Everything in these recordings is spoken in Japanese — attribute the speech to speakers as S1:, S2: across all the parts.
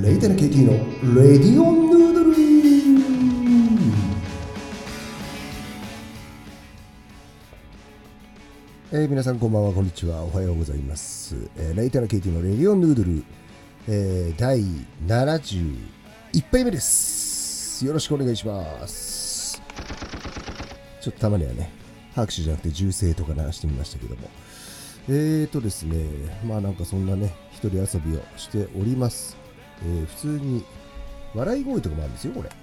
S1: レイテナ KT のレディオンヌードルえー、皆さんこんばんはこんにちは。おはようございます、えー、レイテナ KT のレディオンヌードル、えー、第71杯目です。よろしくお願いします。ちょっとたまにはね拍手じゃなくて銃声とか鳴らしてみましたけども。えーとですねまあなんかそんなね一人遊びをしております。えー普通に笑い声とかもあるんですよ、これ。こ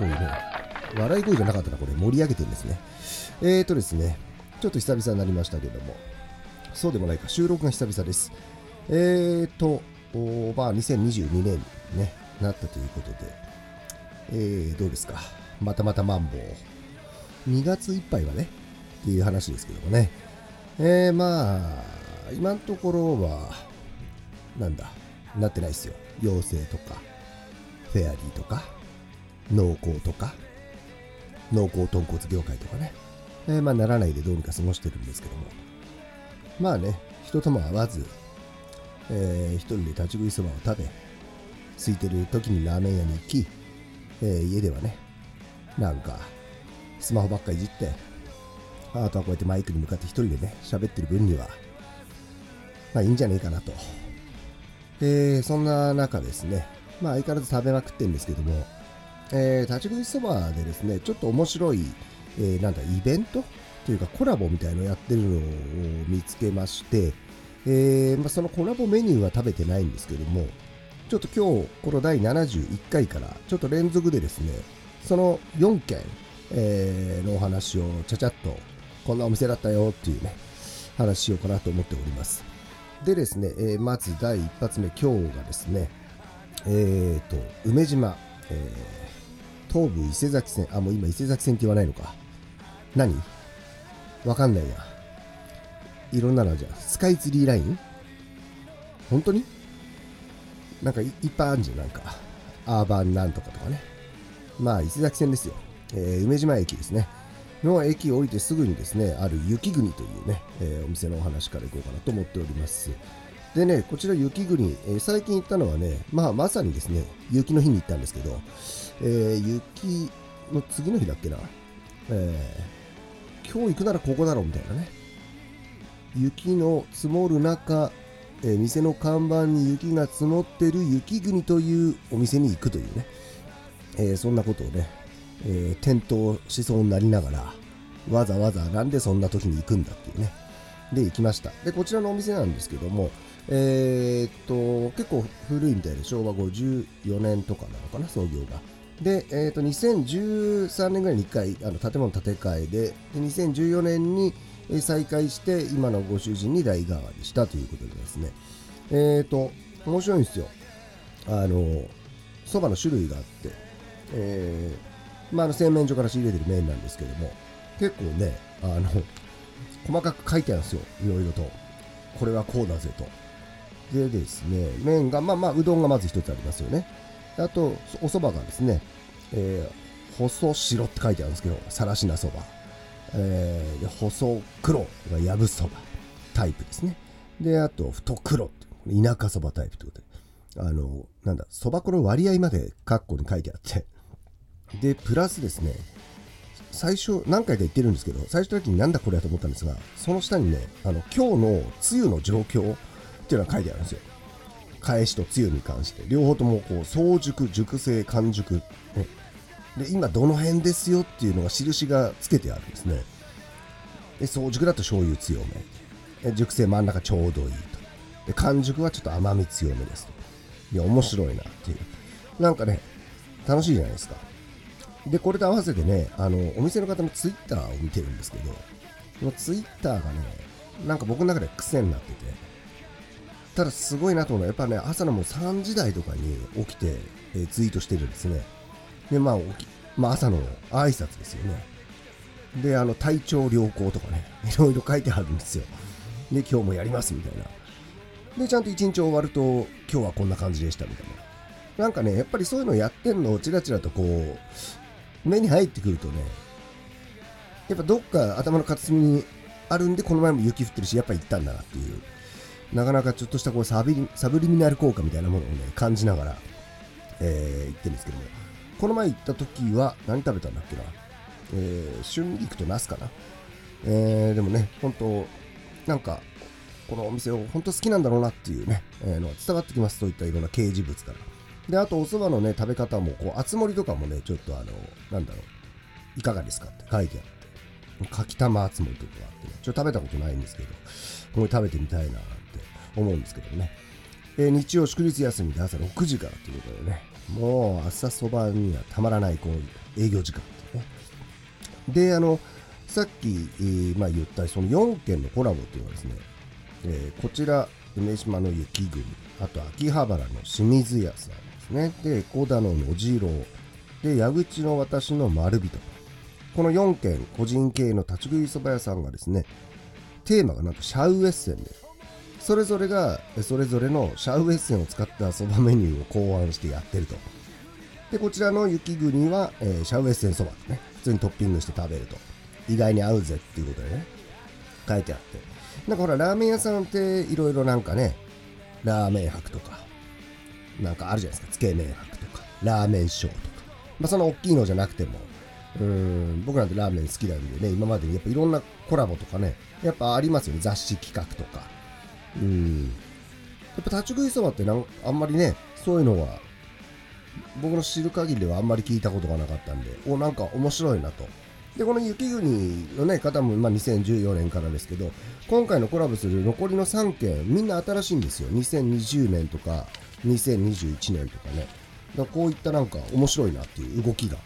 S1: ういうね。笑い声じゃなかったらこれ盛り上げてるんですね。えーとですね、ちょっと久々になりましたけども、そうでもないか、収録が久々です。えーと、おまあ2022年に、ね、なったということで、えー、どうですか。またまたマンボウ。2月いっぱいはね、っていう話ですけどもね。えー、まあ、今のところは、なんだ、なってないですよ。妖精とか、フェアリーとか、農耕とか、農耕豚骨業界とかね。えーまあ、ならないでどうにか過ごしてるんですけども。まあね、人とも会わず、えー一人で立ち食いそばを食べ、空いてる時にラーメン屋に行き、えー家ではね、なんか、スマホばっかいじって、あとはこうやってマイクに向かって一人でね、喋ってる分には、まあいいんじゃねえかなと。えーそんな中ですね、まあ相変わらず食べまくってるんですけども、えー立ち食いそばでですね、ちょっと面白い、えーなんだ、イベントというかコラボみたいなのをやってるのを見つけまして、えーまあ、そのコラボメニューは食べてないんですけども、ちょっと今日、この第71回から、ちょっと連続でですね、その4件、えーのお話をちゃちゃっと、こんなお店だったよっていうね、話しようかなと思っております。でですね、えーまず第一発目、今日がですね、えーと、梅島、えー東武伊勢崎線、あ、もう今伊勢崎線って言わないのか。何？わかんないや。いろんなのじゃん。スカイツリーライン？本当に？なんかいいっぱいあるじゃん、なんか。アーバンなんとかとかね。まあ、伊勢崎線ですよ。えー梅島駅ですね。の駅を降りてすぐにですね、ある雪国というね、えーお店のお話からいこうかなと思っております。でね、こちら雪国、えー最近行ったのはね、まあまさにですね、雪の日に行ったんですけど、えー雪の次の日だっけな、えー今日行くならここだろうみたいなね、雪の積もる中、え店の看板に雪が積もってる雪国というお店に行くというね、えそんなことをね、えー転倒しそうになりながら、わざわざなんでそんな時に行くんだっていうね。で、行きました。で、こちらのお店なんですけども、えーっと、結構古いみたいで、昭和54年とかなのかな、創業が。で、えーっと、2013年ぐらいに1回、あの建物建て替えで、で2014年に再開して、今のご主人に代替わりしたということでですね、えーっと、面白いんですよ。あの、そばの種類があって、えーまあ、あの洗面所から仕入れてる麺なんですけども、結構ね、あの、細かく書いてあるんですよ、いろいろと。これはこうだぜと。でですね、麺が、まあまあ、うどんがまず一つありますよね。あと、お蕎麦がですね、えー細白って書いてあるんですけど、さらしなそば。えー細黒がやぶそばタイプですね。で、あと、太黒って、田舎そばタイプということで、あの、なんだ、そば粉の割合までカッコに書いてあって、で、プラスですね、最初、何回か言ってるんですけど、最初の時になんだこれやと思ったんですが、その下にね、あの、今日の梅雨の状況っていうのが書いてあるんですよ。返しと梅雨に関して、両方ともこう、早熟、熟成、完熟、ね。で、今どの辺ですよっていうのが印がつけてあるんですね。で、早熟だと醤油強め。で熟成真ん中ちょうどいいと。で、完熟はちょっと甘み強めですと。いや、面白いなっていう。なんかね、楽しいじゃないですか。で、これと合わせてね、あの、お店の方のツイッターを見てるんですけど、そのツイッターがね、なんか僕の中で癖になってて、ただすごいなと思うのは、やっぱね、朝のもう3時台とかに起きて、えーツイートしてるんですね。で、まあ、起きまあ、朝の挨拶ですよね。で、あの、体調良好とかね、いろいろ書いてあるんですよ。で、今日もやりますみたいな。で、ちゃんと一日終わると、今日はこんな感じでしたみたいな。なんかね、やっぱりそういうのやってんのをちらちらとこう、目に入ってくるとね、やっぱどっか頭の片隅にあるんで、この前も雪降ってるし、やっぱ行ったんだなっていう、なかなかちょっとしたこうサビサブリミナル効果みたいなものをね、感じながら、えー行ってるんですけども、この前行った時は何食べたんだっけな、えー春菊とナスかな？えーでもね、本当なんか、このお店を本当好きなんだろうなっていうね、えーのが伝わってきます。そういったいろんな掲示物から。で、あとお蕎麦のね、食べ方も、こう、厚盛りとかもね、ちょっとあの、なんだろう、いかがですかって書いてあって、かきたま厚盛りとかあってね、ちょっと食べたことないんですけど、これ食べてみたいなって思うんですけどね。えー日曜祝日休みで朝6時からということでね、もう朝そばにはたまらないこう営業時間ってね。で、あの、さっき、えーまあ、言ったその4件のコラボっていうのはですね、えーこちら、梅島の雪国、あと秋葉原の清水屋さんですね、で、小田の野次郎、で、矢口の私の丸人。この4件、個人経営の立ち食いそば屋さんがですね、テーマがなんとシャウエッセンで、それぞれがそれぞれのシャウエッセンを使ったそばメニューを考案してやってると。で、こちらの雪国は、えーシャウエッセンそばね、普通にトッピングして食べると。意外に合うぜっていうことでね、書いてあって。なんかほら、ラーメン屋さんっていろいろなんかね、ラーメン博とか、なんかあるじゃないですか、つけ麺博とか、ラーメンショーとか。まあ、その大きいのじゃなくても、うん、僕なんてラーメン好きなんでね、今までにやっぱいろんなコラボとかね、やっぱありますよね、雑誌企画とか。うん。やっぱ立ち食いそばってなんあんまりね、そういうのは、僕の知る限りではあんまり聞いたことがなかったんで、お、なんか面白いなと。で、この雪国のね、方も、まあ、2014年からですけど、今回のコラボする残りの3件、みんな新しいんですよ。2020年とか、2021年とかね。だこういったなんか面白いなっていう動きが。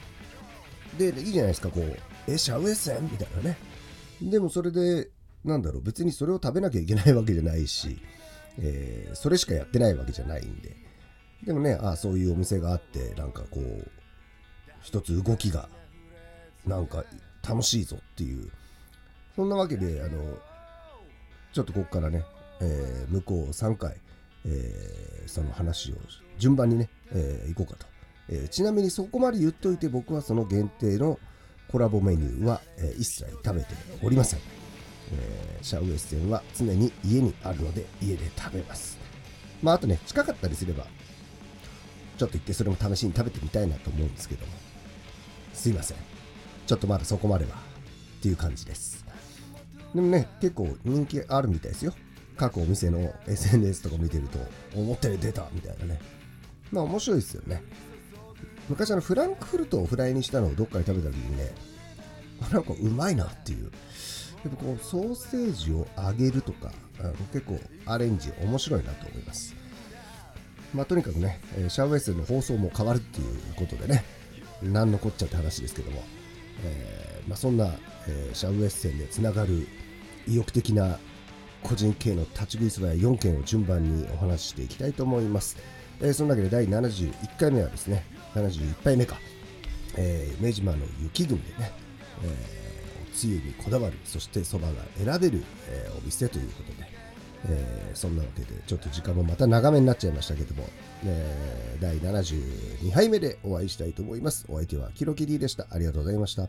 S1: で、いいじゃないですか、こう、え、シャウエッセン？みたいなね。でもそれで、なんだろう、別にそれを食べなきゃいけないわけじゃないし、えーそれしかやってないわけじゃないんで。でもね、あそういうお店があって、なんかこう、一つ動きが、なんか楽しいぞっていう、そんなわけで、あの、ちょっとここからね、えー向こう3回、えーその話を順番にね、えー行こうかと。えーちなみにそこまで言っといて僕はその限定のコラボメニューは、え一切食べておりません、えシャウエッセンは常に家にあるので家で食べます。まああとね近かったりすればちょっと行ってそれも試しに食べてみたいなと思うんですけども。すいません。ちょっとまだそこまではっていう感じです。でもね結構人気あるみたいですよ。各お店の SNS とか見てると思ったより出たみたいなね。まあ面白いですよね。昔あのフランクフルトをフライにしたのをどっかで食べた時にねなんかうまいなっていう。やっぱこうソーセージを揚げるとか結構アレンジ面白いなと思います。まあとにかくねシャウエッセンの放送も変わるっていうことでね何のこっちゃって話ですけども、えーまあ、そんな、えーシャウエッセンでつながる意欲的な個人系の立ち食いそばや4件を順番にお話ししていきたいと思います、えーそのわけで第71回目はですね71杯目か、えー、梅島の雪国でね、えーおつゆにこだわるそしてそばが選べる、えーお店ということで、えーそんなわけでちょっと時間もまた長めになっちゃいましたけども、えー第72杯目でお会いしたいと思います。お相手はキロキリでした。ありがとうございました。